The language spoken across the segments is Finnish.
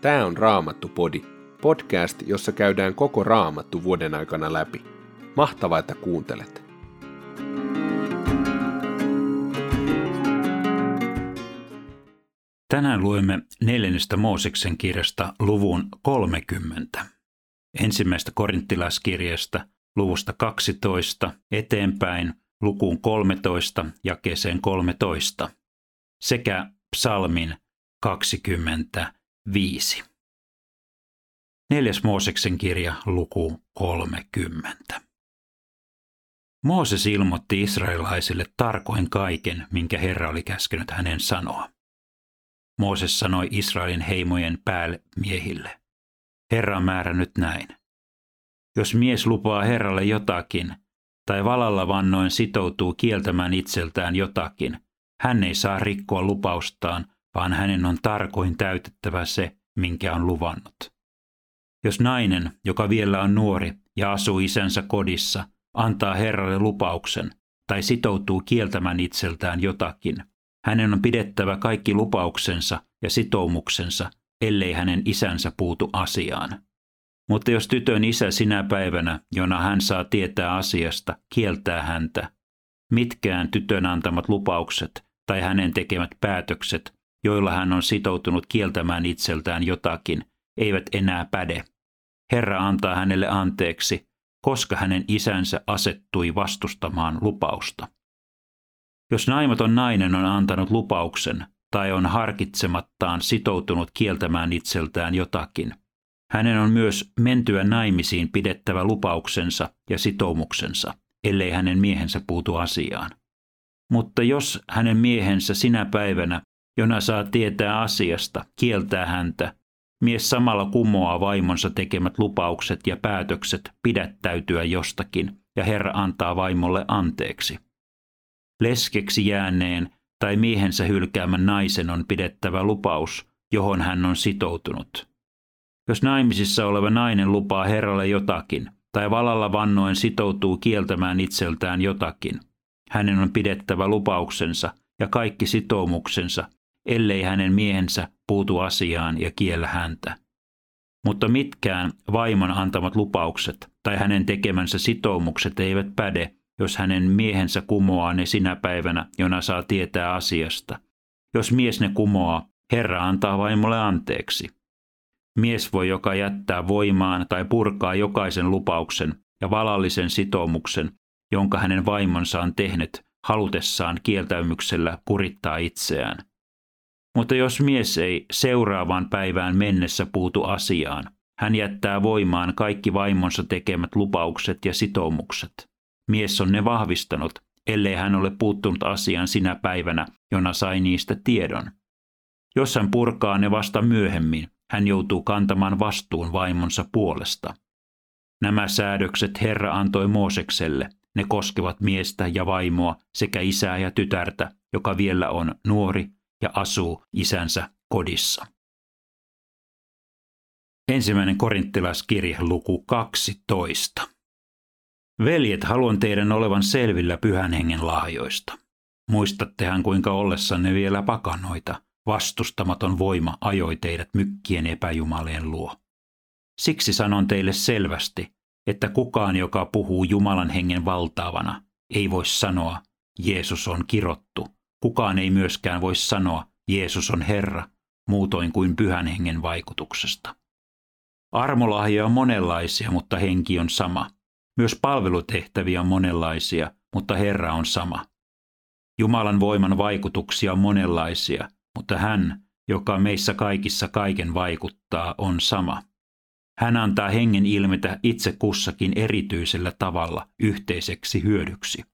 Tämä on Raamattu-podi, podcast, jossa käydään koko Raamattu vuoden aikana läpi. Mahtavaa, että kuuntelet! Tänään luemme neljännestä Mooseksen kirjasta luvun 30. Ensimmäistä korinttilaiskirjasta luvusta 12 eteenpäin lukuun 13 jakeeseen 13 sekä psalmin 25. Neljäs Mooseksen kirja, luku 30. Mooses ilmoitti israelaisille tarkoin kaiken, minkä Herra oli käskenyt hänen sanoa. Mooses sanoi Israelin heimojen päämiehille, Herra on määrännyt näin. Jos mies lupaa Herralle jotakin, tai valalla vannoin sitoutuu kieltämään itseltään jotakin, hän ei saa rikkoa lupaustaan, vaan hänen on tarkoin täytettävä se, minkä on luvannut. Jos nainen, joka vielä on nuori ja asuu isänsä kodissa, antaa Herralle lupauksen tai sitoutuu kieltämään itseltään jotakin, hänen on pidettävä kaikki lupauksensa ja sitoumuksensa, ellei hänen isänsä puutu asiaan. Mutta jos tytön isä sinä päivänä, jona hän saa tietää asiasta, kieltää häntä, mitkään tytön antamat lupaukset tai hänen tekemät päätökset, joilla hän on sitoutunut kieltämään itseltään jotakin, eivät enää päde. Herra antaa hänelle anteeksi, koska hänen isänsä asettui vastustamaan lupausta. Jos naimaton nainen on antanut lupauksen tai on harkitsemattaan sitoutunut kieltämään itseltään jotakin, hänen on myös mentyä naimisiin pidettävä lupauksensa ja sitoumuksensa, ellei hänen miehensä puutu asiaan. Mutta jos hänen miehensä sinä päivänä, jona saa tietää asiasta, kieltää häntä, mies samalla kumoaa vaimonsa tekemät lupaukset ja päätökset pidättäytyä jostakin, ja Herra antaa vaimolle anteeksi. Leskeksi jääneen tai miehensä hylkäämän naisen on pidettävä lupaus, johon hän on sitoutunut. Jos naimisissa oleva nainen lupaa Herralle jotakin, tai valalla vannoen sitoutuu kieltämään itseltään jotakin, hänen on pidettävä lupauksensa ja kaikki sitoumuksensa, ellei hänen miehensä puutu asiaan ja kiellä häntä. Mutta mitkään vaimon antamat lupaukset tai hänen tekemänsä sitoumukset eivät päde, jos hänen miehensä kumoaa ne sinä päivänä, jona saa tietää asiasta. Jos mies ne kumoaa, Herra antaa vaimolle anteeksi. Mies voi joka jättää voimaan tai purkaa jokaisen lupauksen ja valallisen sitoumuksen, jonka hänen vaimonsa on tehnyt halutessaan kieltäymyksellä kurittaa itseään. Mutta jos mies ei seuraavaan päivään mennessä puutu asiaan, hän jättää voimaan kaikki vaimonsa tekemät lupaukset ja sitoumukset. Mies on ne vahvistanut, ellei hän ole puuttunut asiaan sinä päivänä, jona sai niistä tiedon. Jos hän purkaa ne vasta myöhemmin, hän joutuu kantamaan vastuun vaimonsa puolesta. Nämä säädökset Herra antoi Moosekselle. Ne koskevat miestä ja vaimoa sekä isää ja tytärtä, joka vielä on nuori ja asuu isänsä kodissa. Ensimmäinen korinttilaiskirje luku 12. Veljet, haluan teidän olevan selvillä pyhän hengen lahjoista. Muistattehan kuinka ollessanne vielä pakanoita, vastustamaton voima ajoi teidät mykkien epäjumalien luo. Siksi sanon teille selvästi, että kukaan, joka puhuu Jumalan hengen valtaavana, ei voi sanoa, Jeesus on kirottu, Kukaan ei myöskään voi sanoa, Jeesus on Herra, muutoin kuin pyhän hengen vaikutuksesta. Armolahja on monenlaisia, mutta henki on sama. Myös palvelutehtäviä on monenlaisia, mutta Herra on sama. Jumalan voiman vaikutuksia on monenlaisia, mutta hän, joka meissä kaikissa kaiken vaikuttaa, on sama. Hän antaa hengen ilmetä itse kussakin erityisellä tavalla yhteiseksi hyödyksi.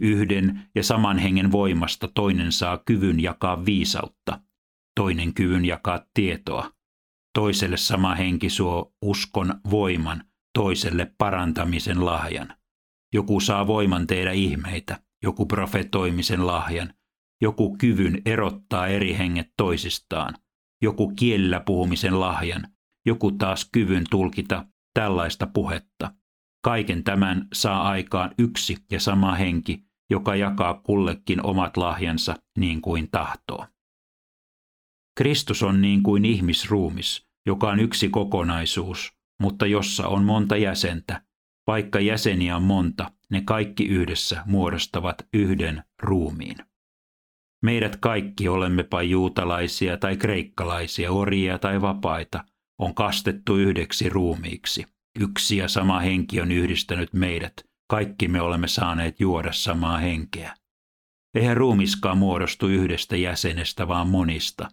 Yhden ja saman hengen voimasta toinen saa kyvyn jakaa viisautta, toinen kyvyn jakaa tietoa. Toiselle sama henki suo uskon voiman, toiselle parantamisen lahjan. Joku saa voiman tehdä ihmeitä, joku profetoimisen lahjan, joku kyvyn erottaa eri henget toisistaan, joku kielellä puhumisen lahjan, joku taas kyvyn tulkita tällaista puhetta. Kaiken tämän saa aikaan yksi ja sama henki, joka jakaa kullekin omat lahjansa niin kuin tahtoo. Kristus on niin kuin ihmisruumis, joka on yksi kokonaisuus, mutta jossa on monta jäsentä. Vaikka jäseniä on monta, ne kaikki yhdessä muodostavat yhden ruumiin. Meidät kaikki, olemmepa juutalaisia tai kreikkalaisia, orjia tai vapaita, on kastettu yhdeksi ruumiiksi. Yksi ja sama henki on yhdistänyt meidät. Kaikki me olemme saaneet juoda samaa henkeä. Eihän ruumiskaan muodostu yhdestä jäsenestä, vaan monista.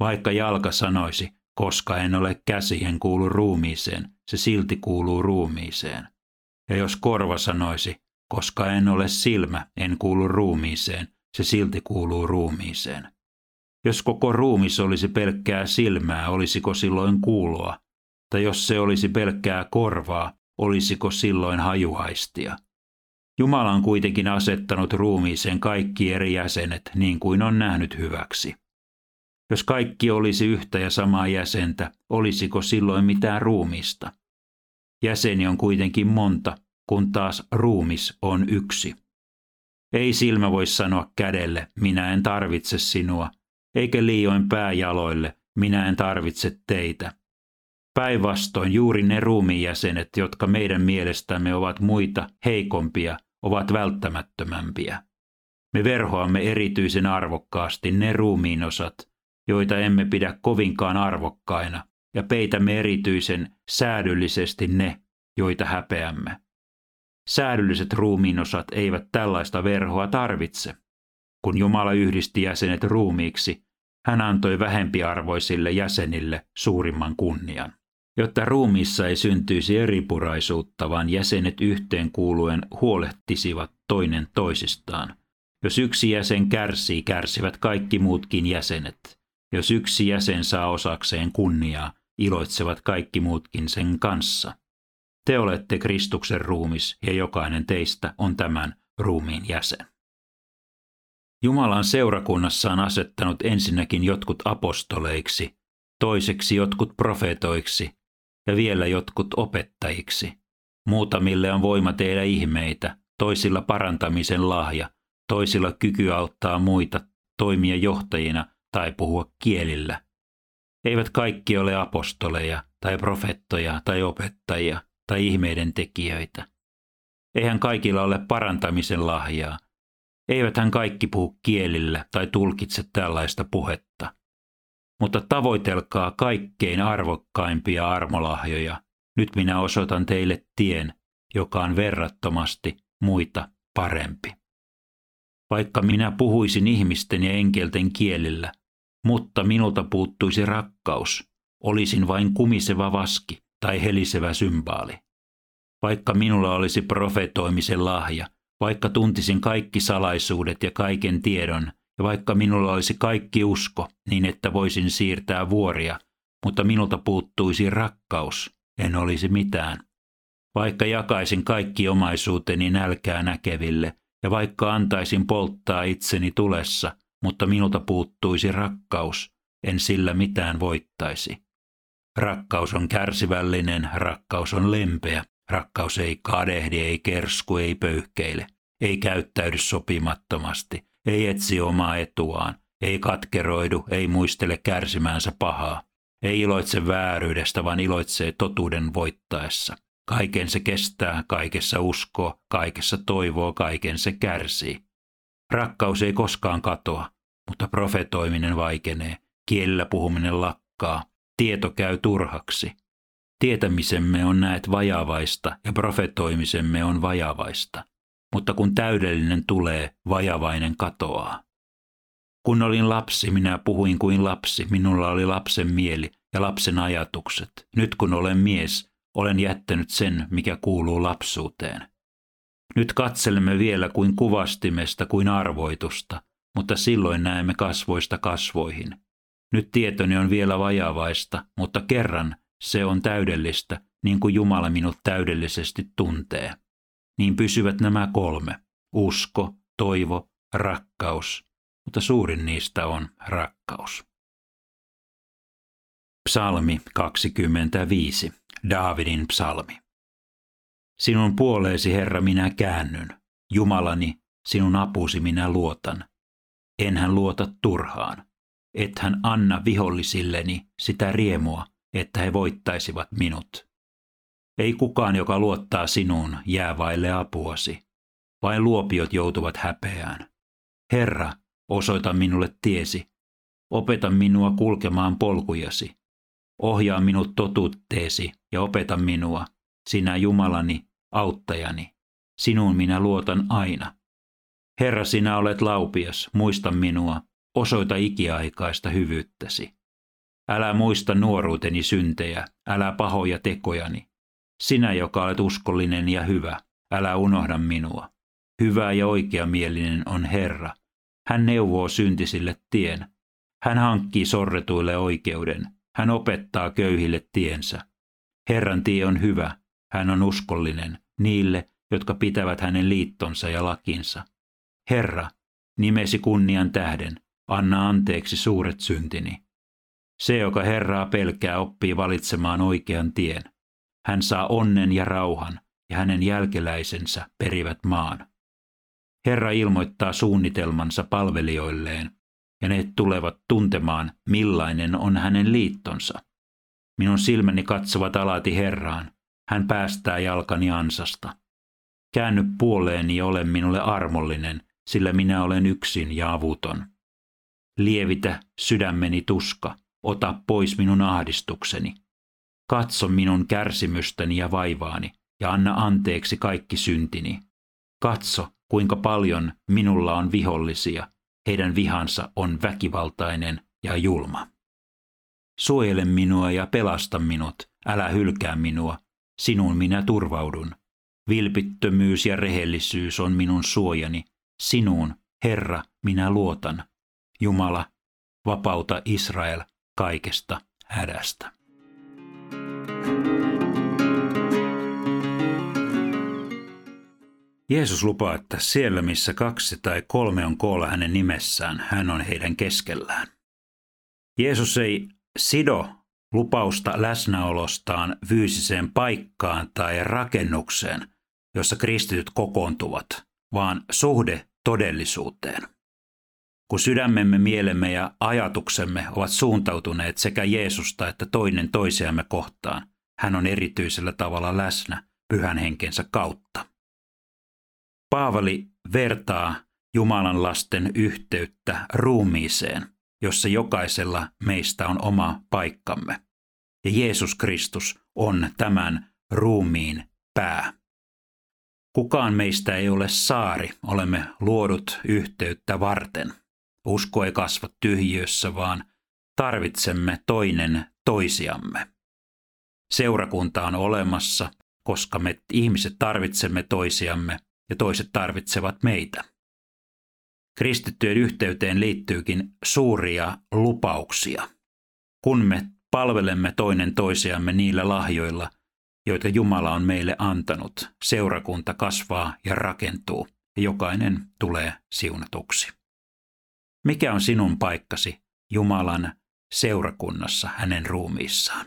Vaikka jalka sanoisi, koska en ole käsi, en kuulu ruumiiseen, se silti kuuluu ruumiiseen. Ja jos korva sanoisi, koska en ole silmä, en kuulu ruumiiseen, se silti kuuluu ruumiiseen. Jos koko ruumis olisi pelkkää silmää, olisiko silloin kuuloa? Tai jos se olisi pelkkää korvaa, olisiko silloin hajuaistia? Jumala on kuitenkin asettanut ruumiiseen kaikki eri jäsenet niin kuin on nähnyt hyväksi. Jos kaikki olisi yhtä ja samaa jäsentä, olisiko silloin mitään ruumista? Jäseni on kuitenkin monta, kun taas ruumis on yksi. Ei silmä voi sanoa kädelle, minä en tarvitse sinua, eikä liioin pääjaloille, minä en tarvitse teitä. Päinvastoin juuri ne ruumiinjäsenet, jotka meidän mielestämme ovat muita heikompia, ovat välttämättömämpiä. Me verhoamme erityisen arvokkaasti ne ruumiinosat, joita emme pidä kovinkaan arvokkaina, ja peitämme erityisen säädyllisesti ne, joita häpeämme. Säädylliset ruumiinosat eivät tällaista verhoa tarvitse. Kun Jumala yhdisti jäsenet ruumiiksi, hän antoi vähempiarvoisille jäsenille suurimman kunnian. Jotta ruumiissa ei syntyisi eripuraisuutta, vaan jäsenet yhteen kuuluen huolehtisivat toinen toisistaan. Jos yksi jäsen kärsii, kärsivät kaikki muutkin jäsenet. Jos yksi jäsen saa osakseen kunniaa, iloitsevat kaikki muutkin sen kanssa. Te olette Kristuksen ruumis ja jokainen teistä on tämän ruumiin jäsen. Jumala on seurakunnassaan asettanut ensinnäkin jotkut apostoleiksi, toiseksi jotkut profeetoiksi ja vielä jotkut opettajiksi. Muutamille on voima tehdä ihmeitä, toisilla parantamisen lahja, toisilla kyky auttaa muita, toimia johtajina tai puhua kielillä. Eivät kaikki ole apostoleja tai profettoja tai opettajia tai ihmeiden tekijöitä. Eihän kaikilla ole parantamisen lahjaa. Eiväthän kaikki puhu kielillä tai tulkitse tällaista puhetta. Mutta tavoitelkaa kaikkein arvokkaimpia armolahjoja. Nyt minä osoitan teille tien, joka on verrattomasti muita parempi. Vaikka minä puhuisin ihmisten ja enkelten kielillä, mutta minulta puuttuisi rakkaus, olisin vain kumiseva vaski tai helisevä symbaali. Vaikka minulla olisi profetoimisen lahja, vaikka tuntisin kaikki salaisuudet ja kaiken tiedon, ja vaikka minulla olisi kaikki usko, niin että voisin siirtää vuoria, mutta minulta puuttuisi rakkaus, en olisi mitään. Vaikka jakaisin kaikki omaisuuteni nälkää näkeville, ja vaikka antaisin polttaa itseni tulessa, mutta minulta puuttuisi rakkaus, en sillä mitään voittaisi. Rakkaus on kärsivällinen, rakkaus on lempeä, rakkaus ei kadehdi, ei kersku, ei pöyhkeile, ei käyttäydy sopimattomasti, ei etsi omaa etuaan, ei katkeroidu, ei muistele kärsimäänsä pahaa, ei iloitse vääryydestä, vaan iloitsee totuuden voittaessa. Kaiken se kestää, kaikessa uskoo, kaikessa toivoo, kaiken se kärsii. Rakkaus ei koskaan katoa, mutta profetoiminen vaikenee, kielellä puhuminen lakkaa, tieto käy turhaksi. Tietämisemme on näet vajavaista ja profetoimisemme on vajavaista, mutta kun täydellinen tulee, vajavainen katoaa. Kun olin lapsi, minä puhuin kuin lapsi, minulla oli lapsen mieli ja lapsen ajatukset. Nyt kun olen mies, olen jättänyt sen, mikä kuuluu lapsuuteen. Nyt katselemme vielä kuin kuvastimesta kuin arvoitusta, mutta silloin näemme kasvoista kasvoihin. Nyt tietoni on vielä vajavaista, mutta kerran se on täydellistä, niin kuin Jumala minut täydellisesti tuntee. Niin pysyvät nämä kolme, usko, toivo, rakkaus, mutta suurin niistä on rakkaus. Psalmi 25, Daavidin psalmi. Sinun puoleesi, Herra, minä käännyn. Jumalani, sinun apusi minä luotan. Enhän luota turhaan. et hän anna vihollisilleni sitä riemua, että he voittaisivat minut. Ei kukaan, joka luottaa sinuun, jää vaille apuasi. Vain luopiot joutuvat häpeään. Herra, osoita minulle tiesi. Opeta minua kulkemaan polkujasi. Ohjaa minut totuutteesi ja opeta minua, sinä Jumalani, auttajani. Sinuun minä luotan aina. Herra, sinä olet laupias, muista minua, osoita ikiaikaista hyvyyttäsi. Älä muista nuoruuteni syntejä, älä pahoja tekojani. Sinä, joka olet uskollinen ja hyvä, älä unohda minua. Hyvä ja oikeamielinen on Herra. Hän neuvoo syntisille tien. Hän hankkii sorretuille oikeuden. Hän opettaa köyhille tiensä. Herran tie on hyvä. Hän on uskollinen niille, jotka pitävät hänen liittonsa ja lakinsa. Herra, nimesi kunnian tähden, anna anteeksi suuret syntini. Se, joka Herraa pelkää, oppii valitsemaan oikean tien. Hän saa onnen ja rauhan, ja hänen jälkeläisensä perivät maan. Herra ilmoittaa suunnitelmansa palvelijoilleen, ja ne tulevat tuntemaan, millainen on hänen liittonsa. Minun silmäni katsovat alati Herraan, hän päästää jalkani ansasta. Käänny puoleeni ja ole minulle armollinen, sillä minä olen yksin ja avuton. Lievitä sydämeni tuska, ota pois minun ahdistukseni. Katso minun kärsimystäni ja vaivaani, ja anna anteeksi kaikki syntini. Katso, kuinka paljon minulla on vihollisia, heidän vihansa on väkivaltainen ja julma. Suojele minua ja pelasta minut, älä hylkää minua, sinun minä turvaudun. Vilpittömyys ja rehellisyys on minun suojani, sinuun, Herra, minä luotan. Jumala, vapauta Israel kaikesta hädästä. Jeesus lupaa, että siellä missä kaksi tai kolme on koolla hänen nimessään, hän on heidän keskellään. Jeesus ei sido lupausta läsnäolostaan fyysiseen paikkaan tai rakennukseen, jossa kristityt kokoontuvat, vaan suhde todellisuuteen. Kun sydämemme, mielemme ja ajatuksemme ovat suuntautuneet sekä Jeesusta että toinen toisiamme kohtaan, hän on erityisellä tavalla läsnä pyhän henkensä kautta. Paavali vertaa Jumalan lasten yhteyttä ruumiiseen, jossa jokaisella meistä on oma paikkamme. Ja Jeesus Kristus on tämän ruumiin pää. Kukaan meistä ei ole saari, olemme luodut yhteyttä varten. Usko ei kasva tyhjössä, vaan tarvitsemme toinen toisiamme. Seurakunta on olemassa, koska me ihmiset tarvitsemme toisiamme ja toiset tarvitsevat meitä. Kristittyjen yhteyteen liittyykin suuria lupauksia. Kun me palvelemme toinen toisiamme niillä lahjoilla, joita Jumala on meille antanut, seurakunta kasvaa ja rakentuu, ja jokainen tulee siunatuksi. Mikä on sinun paikkasi Jumalan seurakunnassa hänen ruumiissaan?